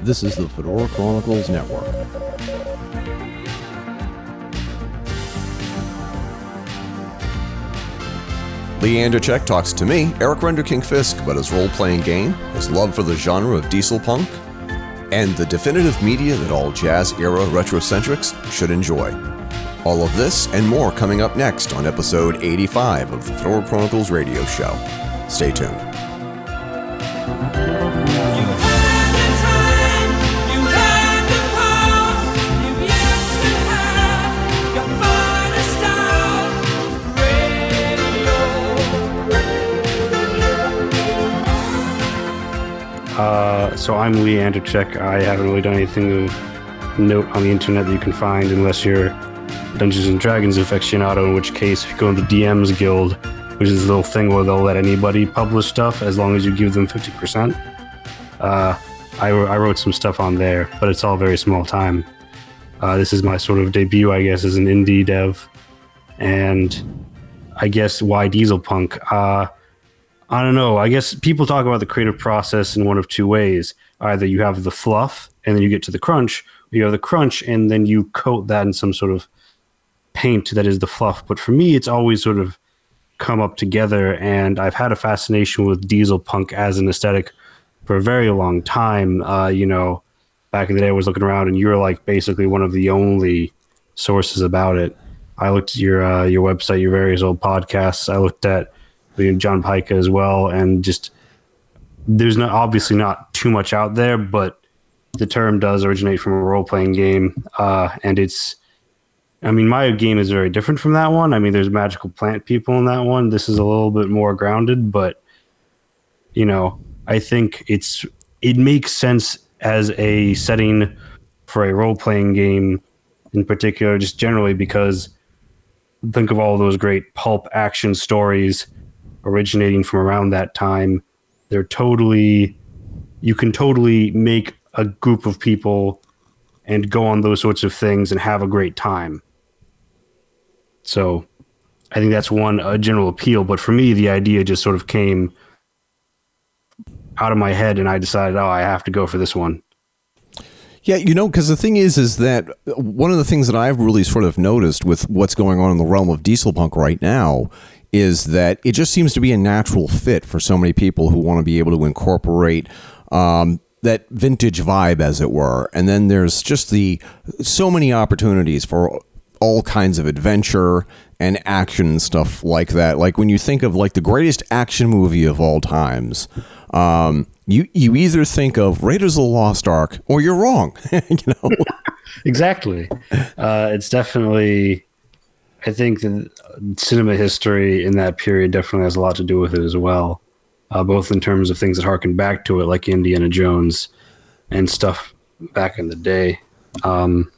This is the Fedora Chronicles Network. Lee Andercheck talks to me, Eric Renderking Fisk, about his role playing game, his love for the genre of diesel punk, and the definitive media that all jazz era retrocentrics should enjoy. All of this and more coming up next on episode 85 of the Fedora Chronicles radio show. Stay tuned. Uh, so I'm Lee Andercheck. I haven't really done anything of note on the internet that you can find unless you're Dungeons and Dragons aficionado, in which case, if you go in the DMs Guild, which is a little thing where they'll let anybody publish stuff as long as you give them 50%. Uh, I, I wrote some stuff on there, but it's all very small time. Uh, this is my sort of debut, I guess, as an indie dev. And I guess why Diesel Punk? Uh, I don't know. I guess people talk about the creative process in one of two ways. Either you have the fluff and then you get to the crunch, or you have the crunch and then you coat that in some sort of paint that is the fluff. But for me, it's always sort of come up together. And I've had a fascination with diesel punk as an aesthetic for a very long time. Uh, you know, back in the day, I was looking around and you were like basically one of the only sources about it. I looked at your uh, your website, your various old podcasts. I looked at John Pica as well, and just there's not obviously not too much out there, but the term does originate from a role playing game, uh, and it's. I mean, my game is very different from that one. I mean, there's magical plant people in that one. This is a little bit more grounded, but you know, I think it's it makes sense as a setting for a role playing game in particular, just generally because think of all those great pulp action stories originating from around that time. They're totally, you can totally make a group of people and go on those sorts of things and have a great time. So I think that's one a general appeal. But for me, the idea just sort of came out of my head, and I decided, oh, I have to go for this one. Yeah, you know, because the thing is, is that one of the things that I've really sort of noticed with what's going on in the realm of diesel punk right now is that it just seems to be a natural fit for so many people who want to be able to incorporate um, that vintage vibe, as it were. And then there's just the so many opportunities for all kinds of adventure and action and stuff like that. Like when you think of like the greatest action movie of all times, um, you you either think of Raiders of the Lost Ark or you're wrong. you know, exactly. Uh, it's definitely. I think that cinema history in that period definitely has a lot to do with it as well, uh, both in terms of things that harken back to it, like Indiana Jones and stuff back in the day. Um,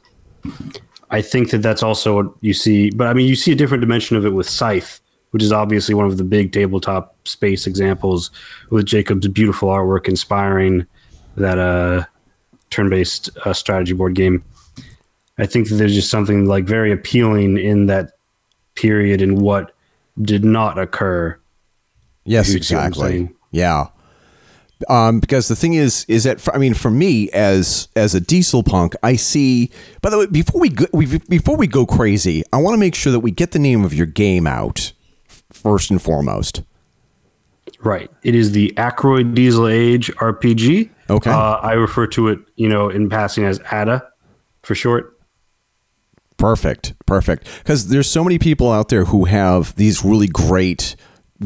I think that that's also what you see, but I mean, you see a different dimension of it with Scythe, which is obviously one of the big tabletop space examples with Jacob's beautiful artwork inspiring that uh, turn-based uh, strategy board game. I think that there's just something like very appealing in that period and what did not occur. Yes, exactly. Yeah. Um, because the thing is, is that for, I mean, for me as as a diesel punk, I see. By the way, before we go, we, before we go crazy, I want to make sure that we get the name of your game out first and foremost. Right. It is the Akroyd Diesel Age RPG. Okay. Uh, I refer to it, you know, in passing as ADA for short. Perfect. Perfect. Because there's so many people out there who have these really great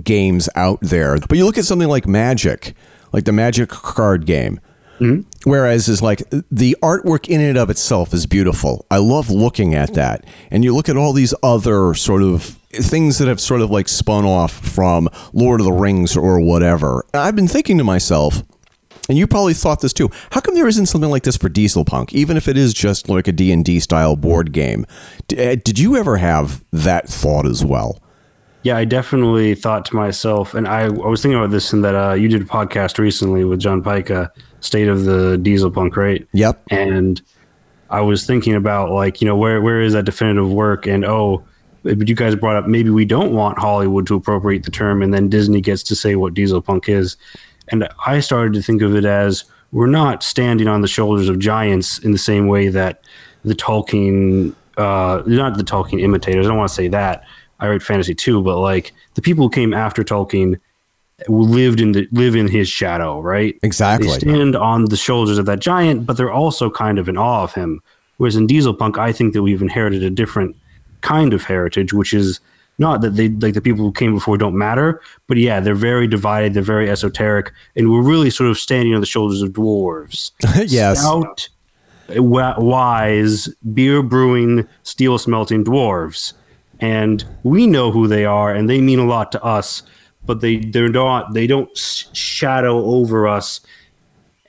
games out there. But you look at something like Magic, like the Magic card game. Mm-hmm. Whereas is like the artwork in and of itself is beautiful. I love looking at that. And you look at all these other sort of things that have sort of like spun off from Lord of the Rings or whatever. I've been thinking to myself, and you probably thought this too. How come there isn't something like this for Diesel Punk, even if it is just like a D&D style board game? Uh, did you ever have that thought as well? Yeah, I definitely thought to myself, and I, I was thinking about this in that uh, you did a podcast recently with John Pica, State of the Diesel Punk, right? Yep. And I was thinking about like, you know, where where is that definitive work? And oh, but you guys brought up maybe we don't want Hollywood to appropriate the term, and then Disney gets to say what diesel punk is. And I started to think of it as we're not standing on the shoulders of giants in the same way that the Tolkien, uh, not the Tolkien imitators. I don't want to say that. I write fantasy too, but like the people who came after Tolkien lived in the live in his shadow, right? Exactly. They stand on the shoulders of that giant, but they're also kind of in awe of him. Whereas in Diesel Punk, I think that we've inherited a different kind of heritage, which is not that they like the people who came before don't matter, but yeah, they're very divided, they're very esoteric, and we're really sort of standing on the shoulders of dwarves. yes. Stout, wise, beer brewing, steel smelting dwarves. And we know who they are, and they mean a lot to us, but they they're not they don't shadow over us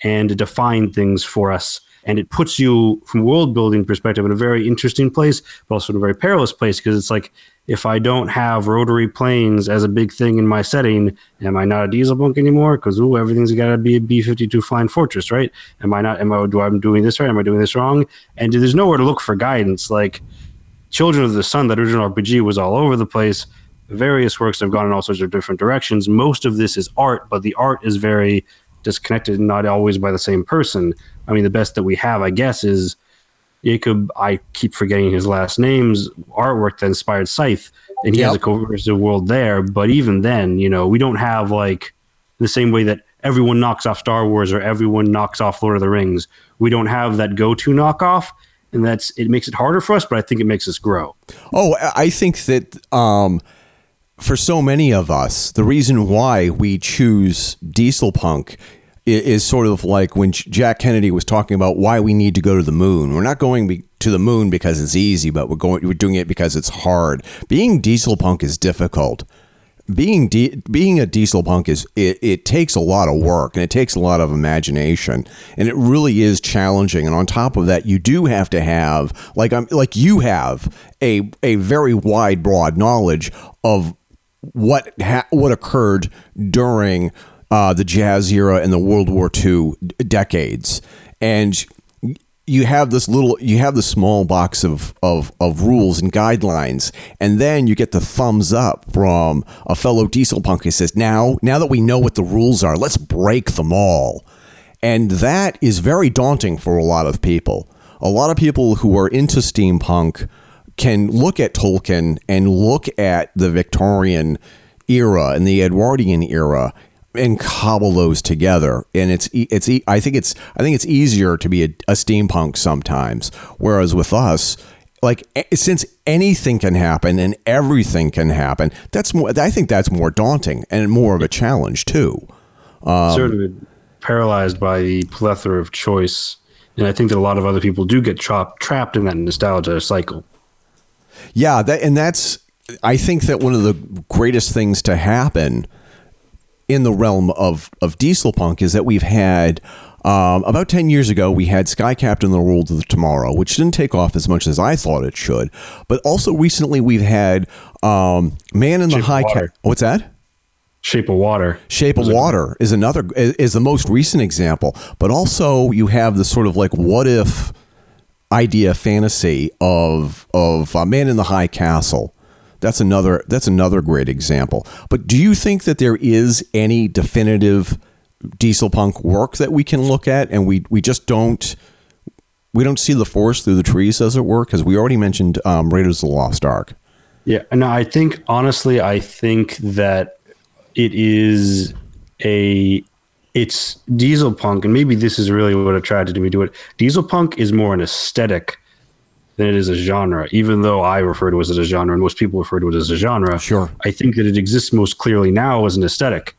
and define things for us. And it puts you from world building perspective in a very interesting place but also in a very perilous place because it's like if i don't have rotary planes as a big thing in my setting am i not a diesel punk anymore? Because ooh everything's got to be a b-52 flying fortress right? Am i not am i do i'm doing this right? Am i doing this wrong? And there's nowhere to look for guidance. Like children of the sun that original rpg was all over the place various works have gone in all sorts of different directions most of this is art but the art is very disconnected and not always by the same person. I mean, the best that we have, I guess, is Jacob. I keep forgetting his last name's artwork that inspired Scythe, and he yep. has a cohesive world there. But even then, you know, we don't have like the same way that everyone knocks off Star Wars or everyone knocks off Lord of the Rings. We don't have that go-to knockoff, and that's it makes it harder for us. But I think it makes us grow. Oh, I think that. Um for so many of us, the reason why we choose diesel punk is sort of like when Jack Kennedy was talking about why we need to go to the moon. We're not going to the moon because it's easy, but we're going we're doing it because it's hard. Being diesel punk is difficult. Being de- being a diesel punk is it, it takes a lot of work and it takes a lot of imagination and it really is challenging. And on top of that, you do have to have like I'm like you have a a very wide, broad knowledge of what ha- what occurred during uh, the jazz era and the World War II decades, and you have this little you have the small box of, of of rules and guidelines and then you get the thumbs up from a fellow diesel punk who says now now that we know what the rules are let's break them all. And that is very daunting for a lot of people. A lot of people who are into steampunk can look at tolkien and look at the victorian era and the edwardian era and cobble those together. And it's it's i think it's i think it's easier to be a, a steampunk sometimes. Whereas with us like since anything can happen and everything can happen that's more i think that's more daunting and more of a challenge too. Um, sort of paralyzed by the plethora of choice. And i think that a lot of other people do get trapped trapped in that nostalgia cycle. Yeah that and that's i think that one of the greatest things to happen in the realm of of diesel punk is that we've had um, about 10 years ago, we had Sky Captain the World of Tomorrow, which didn't take off as much as I thought it should. But also recently, we've had um, Man in Shape the High Castle. What's that? Shape of Water. Shape of Water is another is the most recent example. But also, you have the sort of like what if idea fantasy of of uh, Man in the High Castle that's another that's another great example. But do you think that there is any definitive diesel punk work that we can look at and we we just don't we don't see the forest through the trees as it were because we already mentioned um, Raiders of the Lost Ark. Yeah, no, I think honestly, I think that it is a it's diesel punk, and maybe this is really what attracted me to it. Diesel punk is more an aesthetic than it is a genre, even though I refer to it as a genre and most people refer to it as a genre. Sure. I think that it exists most clearly now as an aesthetic.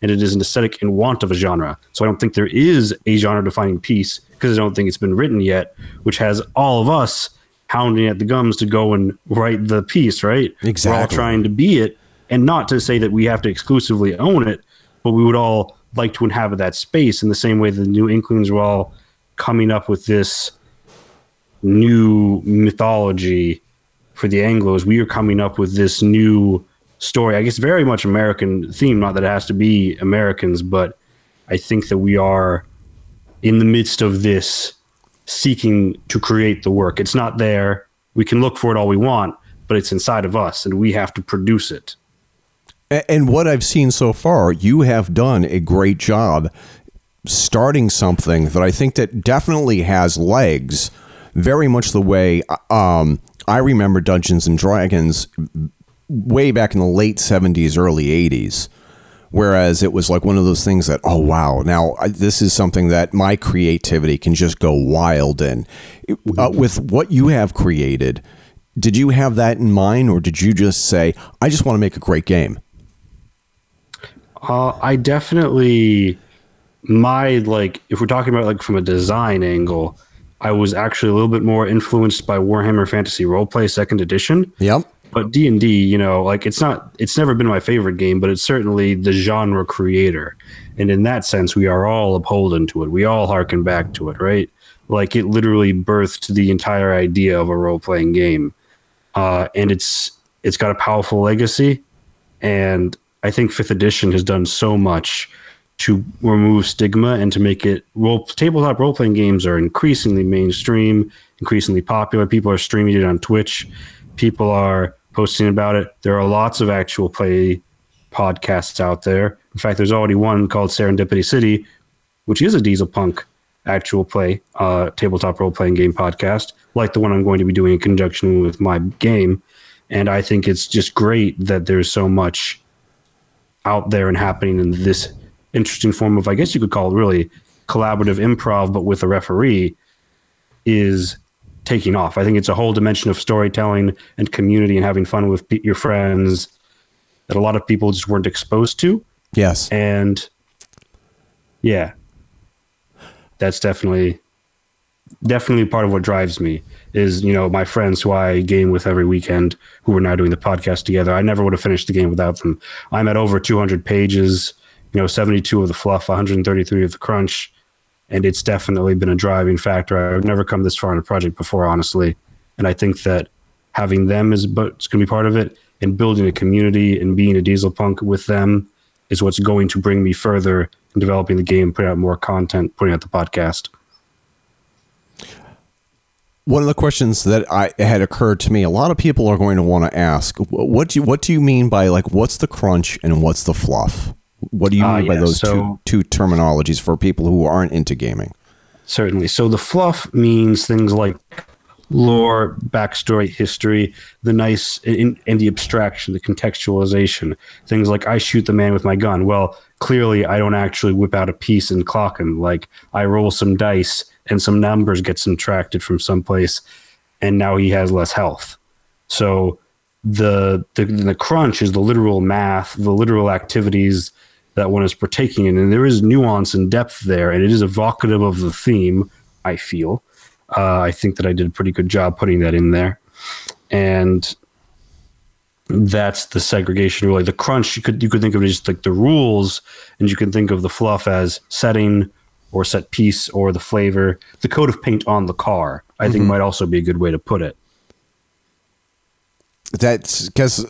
And it is an aesthetic in want of a genre. So I don't think there is a genre defining piece because I don't think it's been written yet, which has all of us hounding at the gums to go and write the piece, right? Exactly. We're all trying to be it. And not to say that we have to exclusively own it, but we would all like to inhabit that space in the same way the New Inklings were all coming up with this new mythology for the Anglos. We are coming up with this new story. I guess very much American theme. Not that it has to be Americans, but I think that we are in the midst of this seeking to create the work. It's not there. We can look for it all we want, but it's inside of us, and we have to produce it. And what I've seen so far, you have done a great job starting something that I think that definitely has legs, very much the way um, I remember Dungeons and Dragons way back in the late 70s, early 80s. Whereas it was like one of those things that, oh, wow, now I, this is something that my creativity can just go wild in. Uh, with what you have created, did you have that in mind, or did you just say, I just want to make a great game? Uh, I definitely my like if we're talking about like from a design angle, I was actually a little bit more influenced by Warhammer Fantasy Roleplay Second Edition. Yep. But D and D, you know, like it's not it's never been my favorite game, but it's certainly the genre creator. And in that sense, we are all upholden to it. We all harken back to it, right? Like it literally birthed the entire idea of a role playing game. Uh, and it's it's got a powerful legacy. And I think fifth edition has done so much to remove stigma and to make it role tabletop role playing games are increasingly mainstream, increasingly popular. People are streaming it on Twitch. People are posting about it. There are lots of actual play podcasts out there. In fact, there's already one called Serendipity City, which is a diesel punk actual play uh, tabletop role playing game podcast, like the one I'm going to be doing in conjunction with my game. And I think it's just great that there's so much out there and happening in this interesting form of, I guess you could call it really collaborative improv, but with a referee, is taking off. I think it's a whole dimension of storytelling and community and having fun with your friends that a lot of people just weren't exposed to. Yes. And yeah, that's definitely definitely part of what drives me is you know my friends who I game with every weekend who are now doing the podcast together. I never would have finished the game without them. I'm at over 200 pages, you know, 72 of the fluff, 133 of the crunch, and it's definitely been a driving factor. I've never come this far in a project before, honestly, and I think that having them is but it's going to be part of it, and building a community and being a diesel punk with them is what's going to bring me further in developing the game, putting out more content, putting out the podcast one of the questions that I had occurred to me, a lot of people are going to want to ask, what do you, what do you mean by like what's the crunch and what's the fluff? What do you uh, mean uh, by those so, two two terminologies for people who aren't into gaming? Certainly. So the fluff means things like lore, backstory, history, the nice and, and the abstraction, the contextualization. Things like I shoot the man with my gun. Well, clearly I don't actually whip out a piece and clock him. Like I roll some dice and some numbers get subtracted from someplace, and now he has less health. So the, the the crunch is the literal math, the literal activities that one is partaking in, and there is nuance and depth there, and it is evocative of the theme. I feel. Uh, I think that I did a pretty good job putting that in there, and that's the segregation. Really, the crunch you could you could think of it as like the rules, and you can think of the fluff as setting, or set piece or the flavor, the coat of paint on the car, I mm-hmm. think might also be a good way to put it. That's because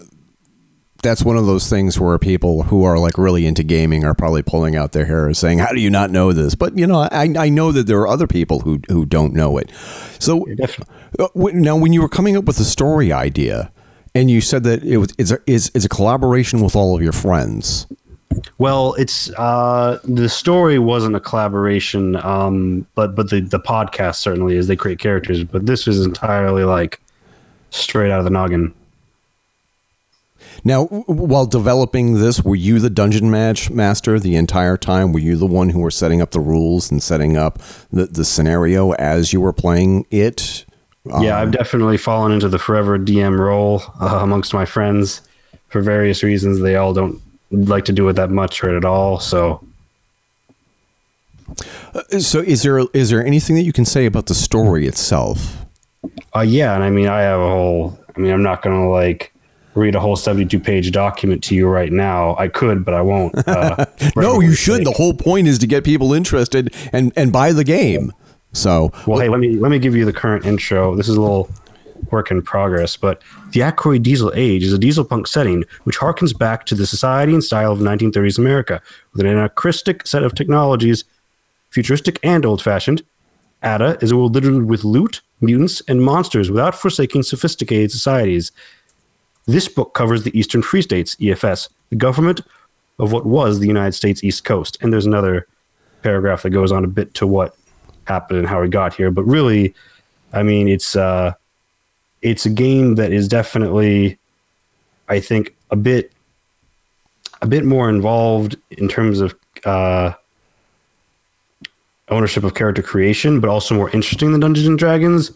that's one of those things where people who are like really into gaming are probably pulling out their hair and saying, "How do you not know this?" But you know, I, I know that there are other people who who don't know it. So uh, now, when you were coming up with the story idea, and you said that it was it's a, it's, it's a collaboration with all of your friends. Well, it's uh, the story wasn't a collaboration, um, but but the the podcast certainly is. They create characters, but this was entirely like straight out of the noggin. Now, while developing this, were you the dungeon match master the entire time? Were you the one who were setting up the rules and setting up the, the scenario as you were playing it? Um, yeah, I've definitely fallen into the forever DM role uh, amongst my friends for various reasons. They all don't like to do it that much or at all. So, uh, so is there is there anything that you can say about the story itself? Uh, yeah, and I mean, I have a whole. I mean, I'm not going to like read a whole 72 page document to you right now. I could, but I won't. Uh, no, you should. The whole point is to get people interested and and buy the game. So, well, hey, let me let me give you the current intro. This is a little work in progress, but the Akroyd Diesel Age is a diesel punk setting which harkens back to the society and style of 1930s America with an anachronistic set of technologies, futuristic and old fashioned. Ada is a world littered with loot, mutants, and monsters without forsaking sophisticated societies. This book covers the Eastern Free States, EFS, the government of what was the United States East Coast. And there's another paragraph that goes on a bit to what happened and how we got here. But really, I mean, it's uh, it's a game that is definitely, I think, a bit a bit more involved in terms of uh, ownership of character creation, but also more interesting than Dungeons and Dragons.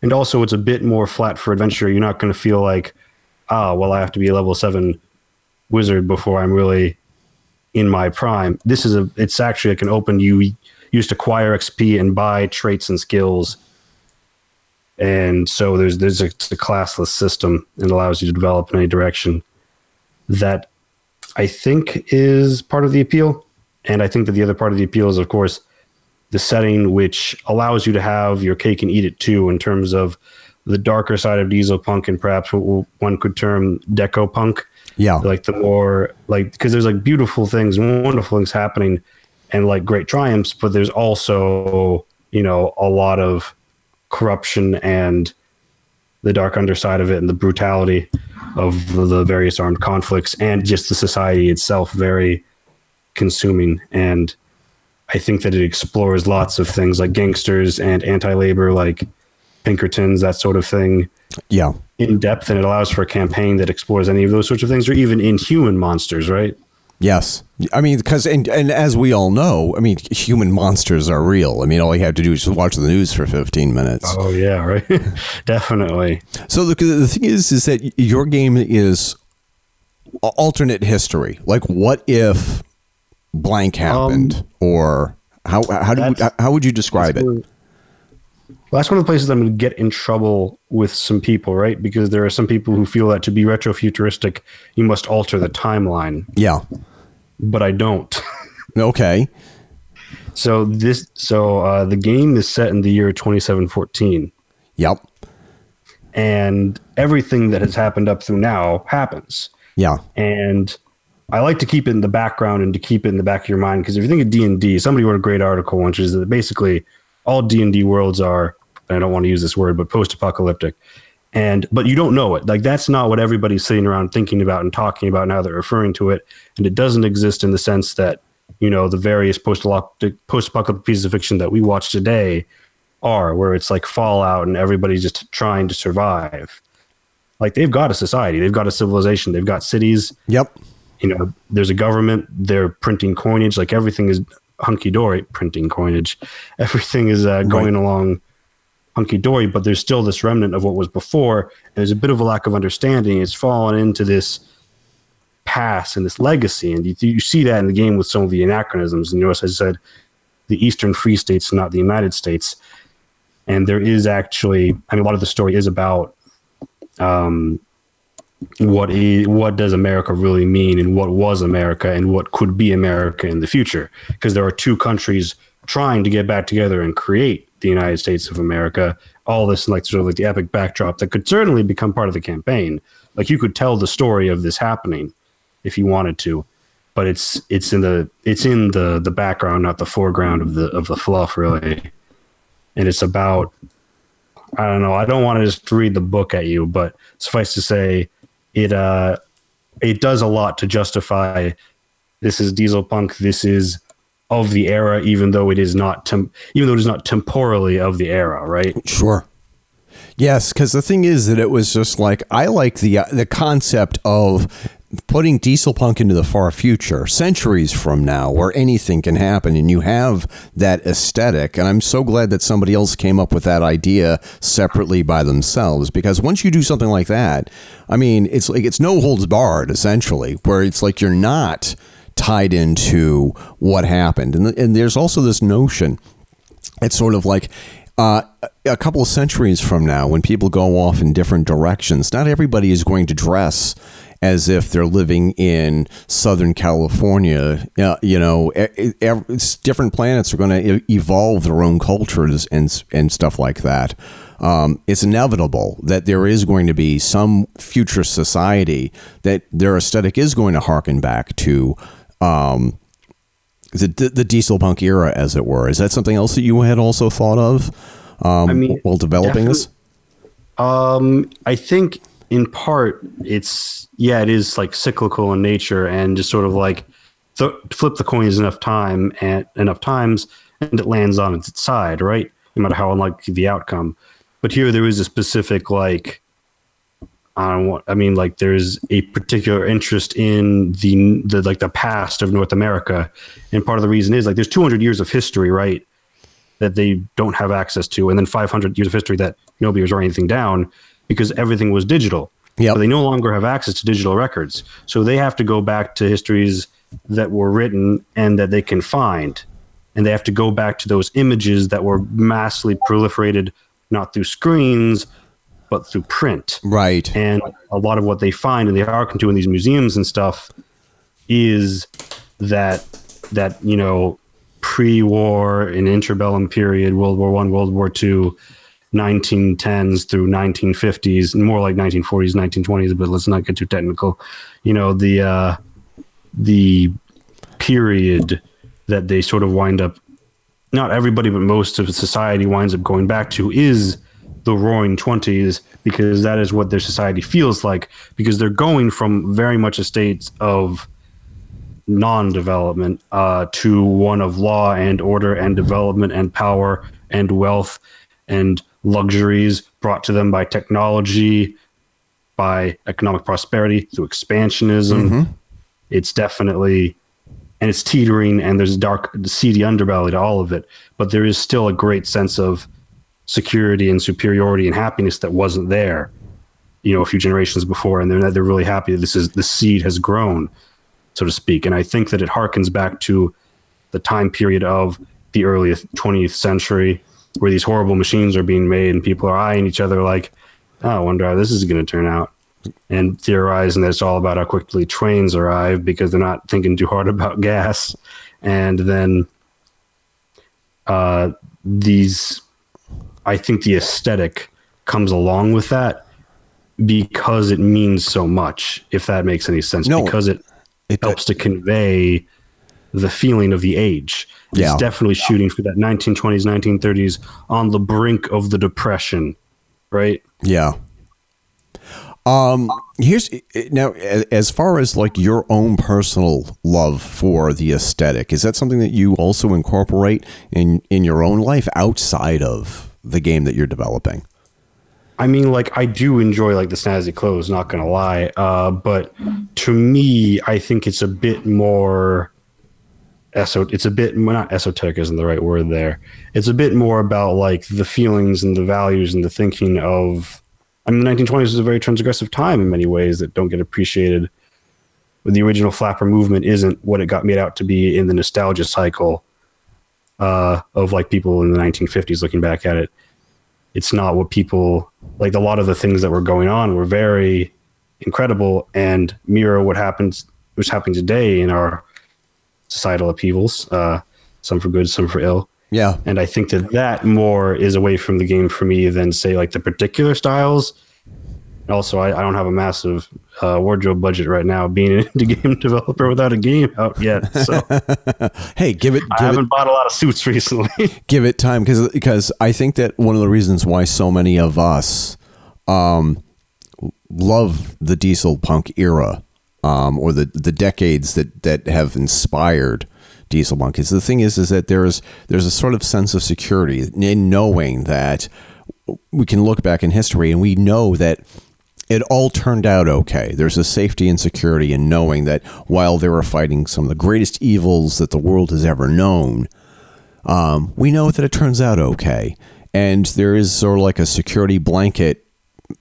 And also, it's a bit more flat for adventure. You're not going to feel like, ah, well, I have to be a level seven wizard before I'm really in my prime. This is a, it's actually like an open, you used to acquire XP and buy traits and skills. And so there's, there's a, a classless system and allows you to develop in any direction that I think is part of the appeal. And I think that the other part of the appeal is, of course, the setting, which allows you to have your cake and eat it too, in terms of the darker side of diesel punk and perhaps what one could term deco punk. Yeah. Like the more, like, because there's like beautiful things wonderful things happening and like great triumphs, but there's also, you know, a lot of corruption and the dark underside of it and the brutality of the various armed conflicts and just the society itself very consuming and i think that it explores lots of things like gangsters and anti-labor like pinkertons that sort of thing Yeah. in depth and it allows for a campaign that explores any of those sorts of things or even inhuman monsters right Yes. I mean, because, and, and as we all know, I mean, human monsters are real. I mean, all you have to do is just watch the news for 15 minutes. oh yeah right definitely So look, the thing is, is that your game is alternate history. Like, what if blank um, happened, or how how do how would you describe it? Well, that's one of the places I'm going to get in trouble with some people, right? Because there are some people who feel that to be retrofuturistic, you must alter the timeline, Yeah. but I don't. Okay. so this, so uh, the game is set in the year 2714, Yep. and everything that has happened up through now happens. Yeah. and I like to keep it in the background and to keep it in the back of your mind because if you think of D and D, somebody wrote a great article, which is that basically all D and D worlds are. And I don't want to use this word, but post-apocalyptic, and but you don't know it. Like that's not what everybody's sitting around thinking about and talking about now. They're referring to it, and it doesn't exist in the sense that you know the various post-apocalyptic post-apocalyptic pieces of fiction that we watch today are, where it's like Fallout and everybody's just trying to survive. Like they've got a society, they've got a civilization, they've got cities, Yep. you know, there's a government, they're printing coinage, like everything is hunky dory, printing coinage, everything is uh, going along hunky dory, but there's still this remnant of what was before. There's a bit of a lack of understanding. It's fallen into this past and this legacy. And you, you see that in the game with some of the anachronisms. And you notice I said the Eastern Free States, not the United States. And there is actually, I mean, a lot of the story is about um, what is, what does America really mean and what was America and what could be America in the future because there are two countries trying to get back together and create the United States of America all this like sort of like the epic backdrop that could certainly become part of the campaign like you could tell the story of this happening if you wanted to but it's it's in the it's in the the background not the foreground of the of the fluff really and it's about I don't know. I don't want to just read the book at you, but suffice to say, it uh, it does a lot to justify this is diesel punk. This is of the era, even though it is not tem- even though it is not temporally of the era, right? Sure. Yes, because the thing is that it was just like I like the uh, the concept of putting diesel punk into the far future, centuries from now, where anything can happen, and you have that aesthetic. And I'm so glad that somebody else came up with that idea separately by themselves, because once you do something like that, I mean, it's like it's no holds barred, essentially, where it's like you're not tied into what happened, and and there's also this notion it's sort of like uh, a couple of centuries from now, when people go off in different directions, not everybody is going to dress as if they're living in Southern California. Uh, you know, different planets are going to evolve their own cultures and and stuff like that. Um, it's inevitable that there is going to be some future society that their aesthetic is going to harken back to. Um, the, the, the diesel punk era, as it were. Is that something else that you had also thought of um, I mean, while developing this? Um, I think in part, it's yeah, it is like cyclical in nature, and just sort of like th- flip the coins enough time and enough times, and it lands on its side, right? No matter how unlikely the outcome. But here, there is a specific like I want. I mean, like there's a particular interest in the the like the past of North America, and part of the reason is like there's 200 years of history, right, that they don't have access to, and then 500 years of history that nobody was writing anything down because everything was digital. So they no longer have access to digital records, so they have to go back to histories that were written and that they can find, and they have to go back to those images that were massively proliferated, not through screens but through print. Right. And a lot of what they find and they are into in these museums and stuff is that that you know pre-war and interbellum period, World War One, World War Two, 1910s through 1950s, more like 1940s, 1920s. But let's not get too technical. You know the uh, the period that they sort of wind up. Not everybody, but most of society winds up going back to is the roaring 20s because that is what their society feels like because they're going from very much a state of non-development uh, to one of law and order and development and power and wealth and luxuries brought to them by technology by economic prosperity through expansionism Mm-hmm. it's definitely and it's teetering and there's a dark seedy underbelly to all of it but there is still a great sense of security and superiority and happiness that wasn't there, you know, a few generations before, and they're they're really happy that this is the seed has grown, so to speak. And I think that it harkens back to the time period of the early 20th century, where these horrible machines are being made, and people are eyeing each other like, "Oh, I wonder how this is going to turn out." And theorizing that it's all about how quickly trains arrive because they're not thinking too hard about gas, and then uh, these I think the aesthetic comes along with that because it means so much, if that makes any sense. No, because it, it- helps to convey the feeling of the age. Yeah. It's definitely shooting for that 1920s, 1930s on the brink of the depression, right? Yeah. Um here's now as far as like your own personal love for the aesthetic is that something that you also incorporate in in your own life outside of the game that you're developing I mean, like I do enjoy like the snazzy clothes, not gonna lie. Uh, but to me, I think it's a bit more eso. It's a bit well, not esoteric isn't the right word there. It's a bit more about like the feelings and the values and the thinking of. I mean, the 1920s was a very transgressive time in many ways that don't get appreciated. The original flapper movement isn't what it got made out to be in the nostalgia cycle uh, of like people in the 1950s looking back at it it's not what people like a lot of the things that were going on were very incredible and mirror what happens what's happening today in our societal upheavals uh, some for good some for ill. Yeah. And i think that that more is away from the game for me than say like the particular styles. And also I, I don't have a massive uh, wardrobe budget right now being an indie game developer without a game out yet so. Hey give it i give it haven't bought a lot of suits recently. Give it time because because I think that one of the reasons why so many of us um, love the diesel punk era um, or the the decades that that have inspired diesel punk is the thing is is that there's there's a sort of sense of security in knowing that we can look back in history and we know that it all turned out okay. There's a safety and security in knowing that while they were fighting some of the greatest evils that the world has ever known, um, we know that it turns out okay. And there is sort of like a security blanket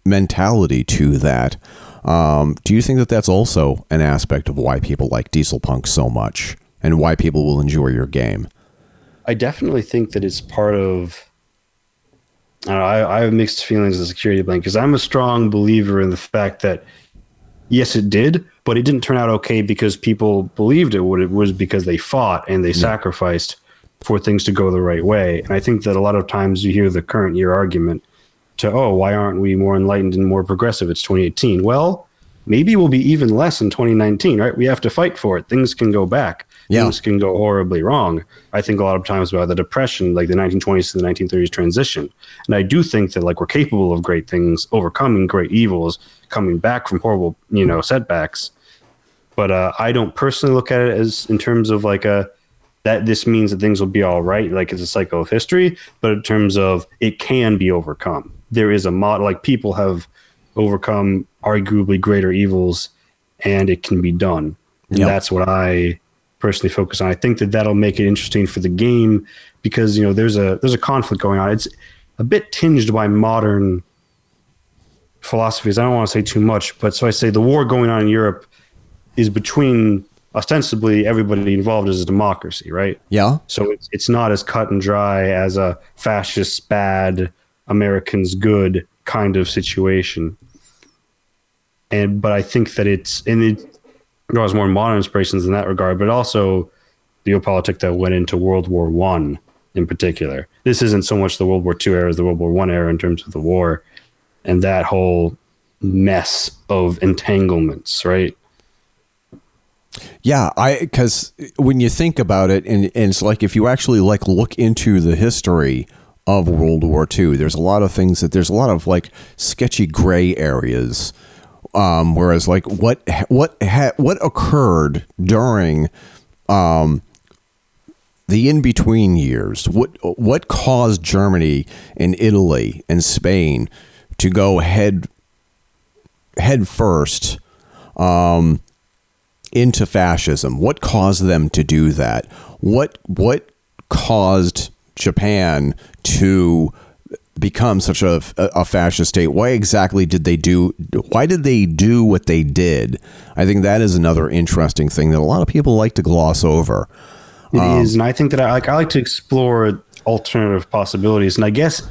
mentality to that. Um, do you think that that's also an aspect of why people like Diesel Punk so much and why people will enjoy your game? I definitely think that it's part of. I, don't know, I, I have mixed feelings of security blanket because I'm a strong believer in the fact that yes, it did, but it didn't turn out okay because people believed it would. It was because they fought and they mm. sacrificed for things to go the right way. And I think that a lot of times you hear the current year argument to, oh, why aren't we more enlightened and more progressive? It's 2018. Well, maybe we'll be even less in 2019, right? We have to fight for it. Things can go back. Yeah. things can go horribly wrong. I think a lot of times about the depression, like the 1920s to the 1930s transition, and I do think that like we're capable of great things, overcoming great evils, coming back from horrible you know setbacks. But uh, I don't personally look at it as in terms of like a that this means that things will be all right, like it's a cycle of history, but in terms of it can be overcome. There is a model, like people have overcome arguably greater evils, and it can be done. And Yep. that's what I personally focus on. I think that that'll make it interesting for the game because you know there's a there's a conflict going on. It's a bit tinged by modern philosophies. I don't want to say too much, but so I say the war going on in Europe is between ostensibly everybody involved is a democracy, right? Yeah. So it's it's not as cut and dry as a fascist bad Americans good kind of situation. And but I think that it's and it draws more modern inspirations in that regard, but also the geopolitics that went into World War One in particular. This isn't so much the World War Two era as the World War One era in terms of the war and that whole mess of entanglements, right? Yeah, I because when you think about it, and, and it's like if you actually like look into the history of World War II, there's a lot of things that there's a lot of like sketchy gray areas. Um, whereas like what what ha, what occurred during um, the in between years, what what caused Germany and Italy and Spain to go head head first um, into fascism? What caused them to do that? What what caused Japan to become such a, a fascist state? Why exactly did they do? Why did they do what they did? I think that is another interesting thing that a lot of people like to gloss over. It um, is, and I think that I like I like to explore alternative possibilities, and I guess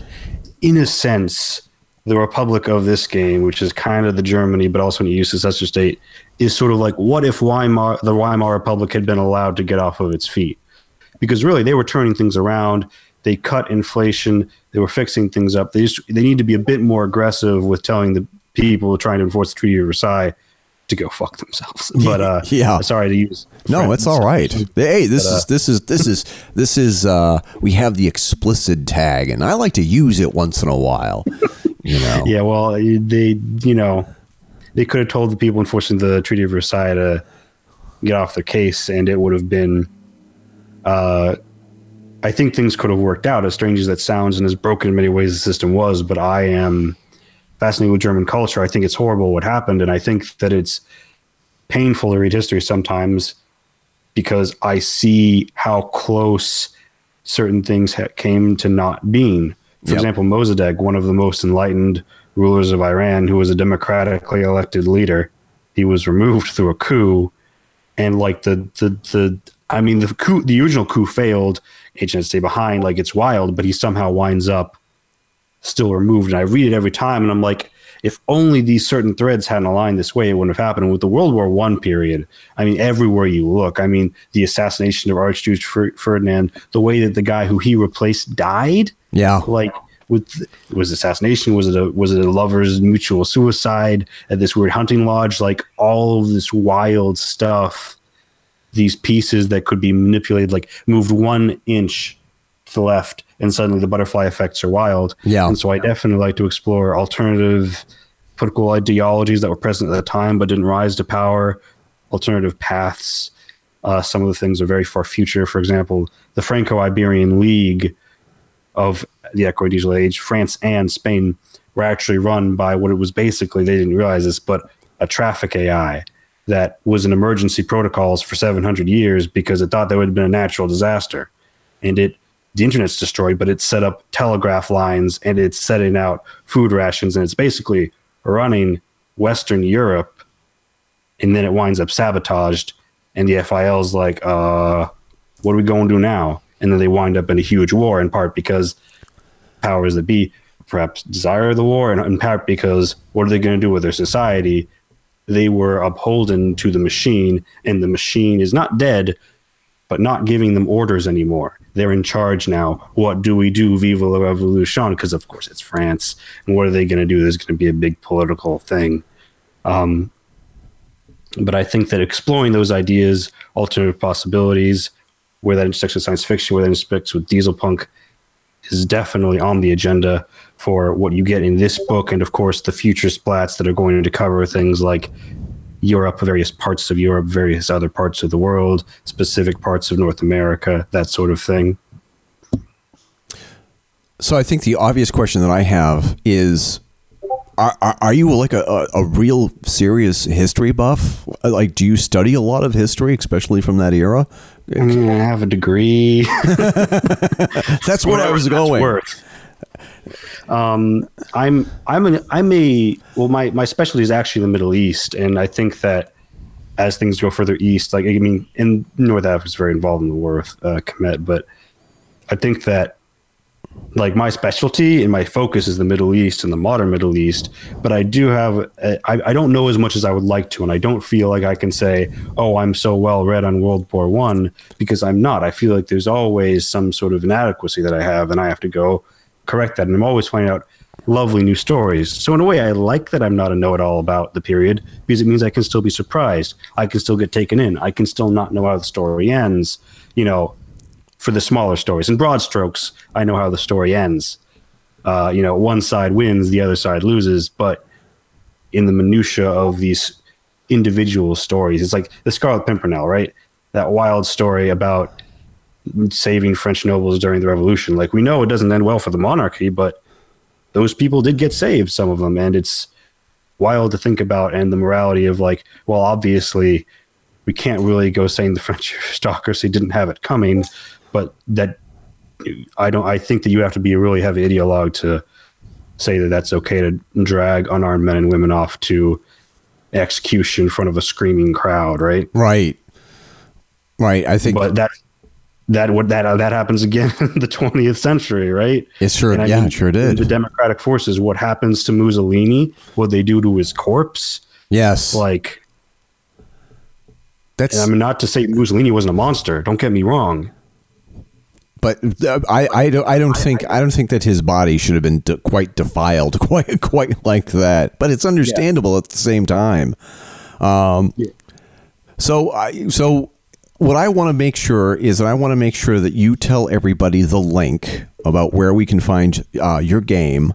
in a sense, the republic of this game, which is kind of the Germany, but also an EU successor state, is sort of like what if Weimar, the Weimar Republic, had been allowed to get off of its feet? Because really, they were turning things around. They cut inflation. They were fixing things up. They just they need to be a bit more aggressive with telling the people trying to enforce the Treaty of Versailles to go fuck themselves. But uh, Yeah. sorry to use. No, it's all right. Hey, this But, uh, is this is this is this is uh we have the explicit tag and I like to use it once in a while. You know. Yeah, well, they, you know, they could have told the people enforcing the Treaty of Versailles to get off their case, and it would have been. Uh, I think things could have worked out, as strange as that sounds, and as broken in many ways the system was. But I am fascinated with German culture. I think it's horrible what happened, and I think that it's painful to read history sometimes because I see how close certain things ha- came to not being. For Yep. example, Mossadegh, one of the most enlightened rulers of Iran, who was a democratically elected leader, he was removed through a coup, and like the the the I mean the coup, the original coup failed. Agents stay behind, like it's wild, but he somehow winds up still removed. And I read it every time, and I'm like, if only these certain threads hadn't aligned this way, it wouldn't have happened. With the World War One period, I mean, everywhere you look, I mean, the assassination of Archduke Ferdinand, the way that the guy who he replaced died, Yeah. like with was assassination, was it a was it a lover's mutual suicide at this weird hunting lodge, like all of this wild stuff. These pieces that could be manipulated, like moved one inch to the left, and suddenly the butterfly effects are wild. Yeah. And so I definitely like to explore alternative political ideologies that were present at the time but didn't rise to power, alternative paths. Uh, some of the things are very far future. For example, the Franco Iberian League of the Digital Age, France and Spain were actually run by what it was basically, they didn't realize this, but a traffic AI that was in emergency protocols for 700 years because it thought there would have been a natural disaster. And it, the internet's destroyed, but it's set up telegraph lines and it's setting out food rations and it's basically running Western Europe. And then it winds up sabotaged. And the FIL's like, uh, what are we going to do now? And then they wind up in a huge war in part because powers that be perhaps desire the war, and in part because what are they going to do with their society? They were upholden to the machine, and the machine is not dead, but not giving them orders anymore. They're in charge now. What do we do? Viva la revolution! Because of course it's France, and what are they going to do? There's going to be a big political thing. Um, but I think that exploring those ideas, alternative possibilities, where that intersects with science fiction, where that intersects with diesel punk, is definitely on the agenda for what you get in this book, and of course the future splats that are going to cover things like Europe, various parts of Europe, various other parts of the world, specific parts of North America, that sort of thing. So I think the obvious question that I have is are, are, are you like a, a, a, real serious history buff? Like, do you study a lot of history, especially from that era? I mean, I have a degree. that's what I was going. Um, I'm I'm an I'm a well my my specialty is actually the Middle East, and I think that as things go further east, like I mean, in North Africa is very involved in the war with uh, Kemet, but I think that like my specialty and my focus is the Middle East and the modern Middle East. But I do have—I don't know as much as I would like to, and I don't feel like I can say, oh, I'm so well read on World War One because I'm not. I feel like there's always some sort of inadequacy that I have, and I have to go correct that. And I'm always finding out lovely new stories. So in a way, I like that I'm not a know-it-all about the period because it means I can still be surprised. I can still get taken in. I can still not know how the story ends. You know, for the smaller stories. In broad strokes, I know how the story ends. Uh, you know, one side wins, the other side loses. But in the minutia of these individual stories, it's like the Scarlet Pimpernel, right? That wild story about saving French nobles during the Revolution. Like we know it doesn't end well for the monarchy, but those people did get saved, some of them, and it's wild to think about. And the morality of like, well, obviously, we can't really go saying the French aristocracy didn't have it coming but that I don't. I think that you have to be a really heavy ideologue to say that that's okay to drag unarmed men and women off to execution in front of a screaming crowd, right? Right. Right. I think, but that that what that uh, that happens again in the 20th century, right? It sure, yeah, mean, it sure did. The democratic forces. What happens to Mussolini? What they do to his corpse? Yes. Like that's. I mean, not to say Mussolini wasn't a monster. Don't get me wrong but uh, I, I don't I don't think I don't think that his body should have been de- quite defiled quite quite like that. But it's understandable yeah. at the same time. Um, yeah. So I so what I want to make sure is that I want to make sure that you tell everybody the link about where we can find uh, your game.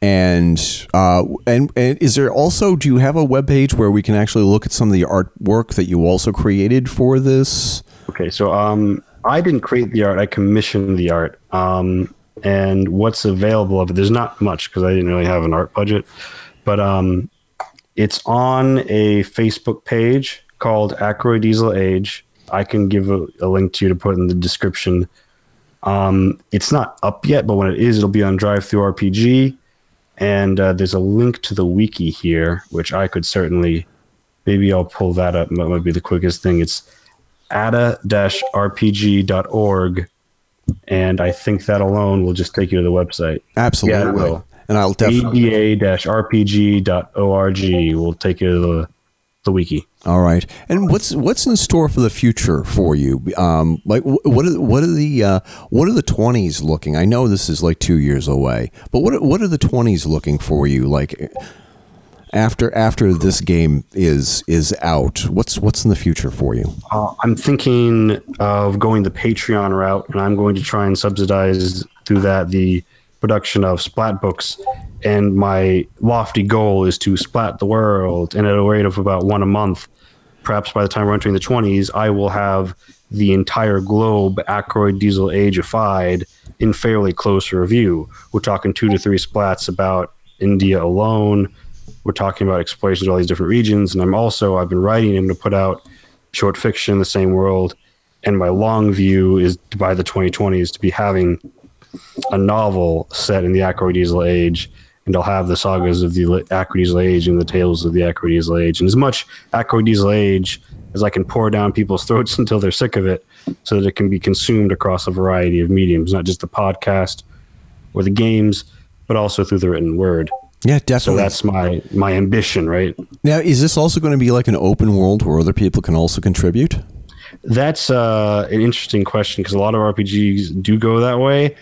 And uh, and and is there also do you have a web page where we can actually look at some of the artwork that you also created for this? Okay, so um, I didn't create the art. I commissioned the art. Um, and what's available of it, there's not much because I didn't really have an art budget, but um, it's on a Facebook page called Akroyd Diesel Age. I can give a, a link to you to put in the description. Um, it's not up yet, but when it is, it'll be on DriveThruRPG. And uh, there's a link to the wiki here, which I could certainly, maybe I'll pull that up. That might be the quickest thing. It's ada-rpg.org and I think that alone will just take you to the website. Absolutely. Yeah, it will. And I'll definitely ada-rpg.org will take you to the the wiki. All right. And what's what's in store for the future for you? Um, like what are what are the uh, what are the twenties looking? I know this is like two years away, but what are, what are the twenties looking for you? Like after after this game is is out what's what's in the future for you? Uh, i'm thinking of going the patreon route and i'm going to try and subsidize through that the production of splat books. And my lofty goal is to splat the world and at a rate of about one a month perhaps by the time we're entering the 20s i will have the entire globe Akroyd diesel ageified in fairly close review. We're talking two to three splats about india alone we're talking about explorations of all these different regions. And I'm also, I've been writing and to put out short fiction in the same world. And my long view is by the 2020s to be having a novel set in the Akroyd Diesel Age. And I'll have the sagas of the Akroyd Diesel Age and the tales of the Akroyd Diesel Age. And as much Akroyd Diesel Age as I can pour down people's throats until they're sick of it so that it can be consumed across a variety of mediums, not just the podcast or the games, but also through the written word. Yeah, definitely. So that's my my ambition, right? Now, is this also going to be like an open world where other people can also contribute? That's uh, an interesting question because a lot of RPGs do go that way.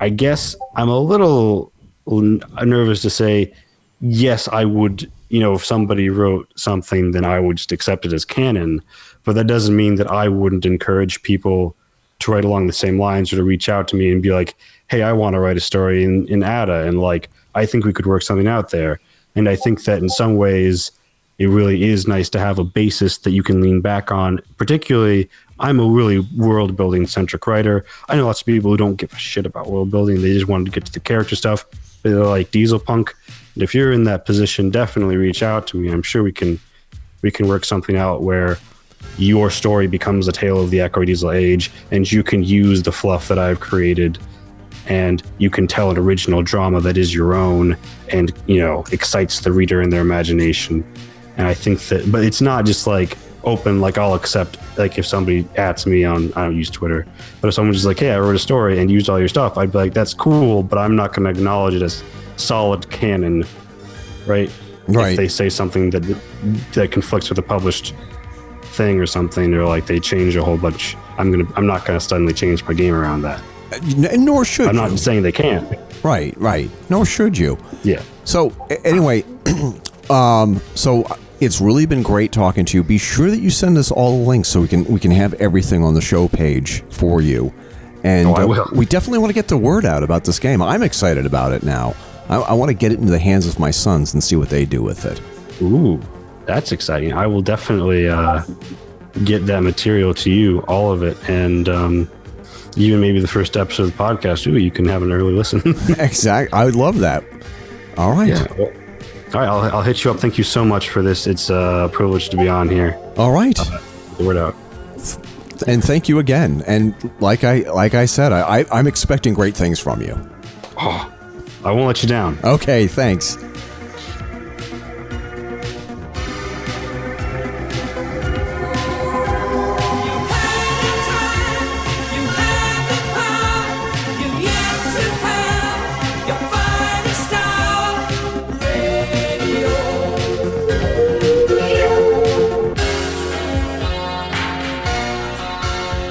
I guess I'm a little nervous to say yes. I would you know, if somebody wrote something, then I would just accept it as canon. But that doesn't mean that I wouldn't encourage people to write along the same lines or to reach out to me and be like, hey, I want to write a story in, in ADA and like, I think we could work something out there. And I think that in some ways, it really is nice to have a basis that you can lean back on. Particularly, I'm a really world building centric writer. I know lots of people who don't give a shit about world building. They just want to get to the character stuff. They're like Diesel Punk. And if you're in that position, definitely reach out to me. I'm sure we can we can work something out where your story becomes a tale of the Akroyd Diesel age, and you can use the fluff that I've created, and you can tell an original drama that is your own, and you know excites the reader in their imagination. And I think that, but it's not just like open. Like I'll accept, like if somebody adds me on, I don't use Twitter, but if someone's just like, hey, I wrote a story and used all your stuff, I'd be like, that's cool, but I'm not going to acknowledge it as solid canon, right? Right. If they say something that that conflicts with a published thing or something, or like they change a whole bunch, I'm gonna, I'm not gonna suddenly change my game around that. N- Nor should I'm you. not saying they can't. Right, right. Nor should you. Yeah. So anyway, um, so it's really been great talking to you. Be sure that you send us all the links so we can we can have everything on the show page for you. And Oh, uh, we definitely want to get the word out about this game. I'm excited about it now. I, I want to get it into the hands of my sons and see what they do with it. Ooh, that's exciting. I will definitely uh, get that material to you, all of it, and um, even maybe the first episode of the podcast. Ooh, you can have an early listen. Exactly. I would love that. All right. Well, all right, I'll, I'll hit you up. Thank you so much for this. It's uh, a privilege to be on here. All right. Get The word out. And thank you again. And like I like I said, I, I I'm expecting great things from you. Oh, I won't let you down. Okay. Thanks.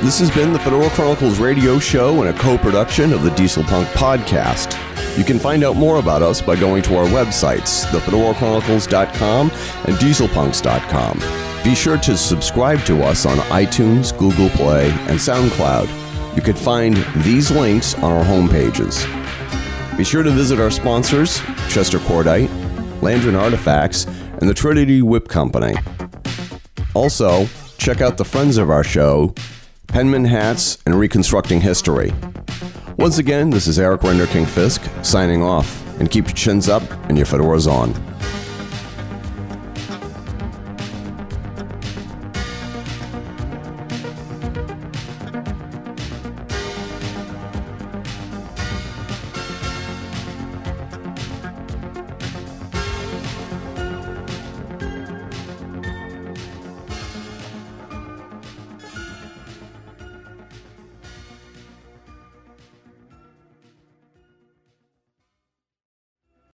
This has been the Fedora Chronicles radio show and a co-production of the Diesel Punk podcast. You can find out more about us by going to our websites, thefedorachronicles.com and dieselpunks.com. Be sure to subscribe to us on iTunes, Google Play, and SoundCloud. You can find these links on our homepages. Be sure to visit our sponsors, Chester Cordite, Landron Artifacts, and the Trinity Whip Company. Also, check out the friends of our show, Penman Hats and Reconstructing History. Once again, this is Eric Renderking Fisk signing off, and keep your chins up and your fedoras on.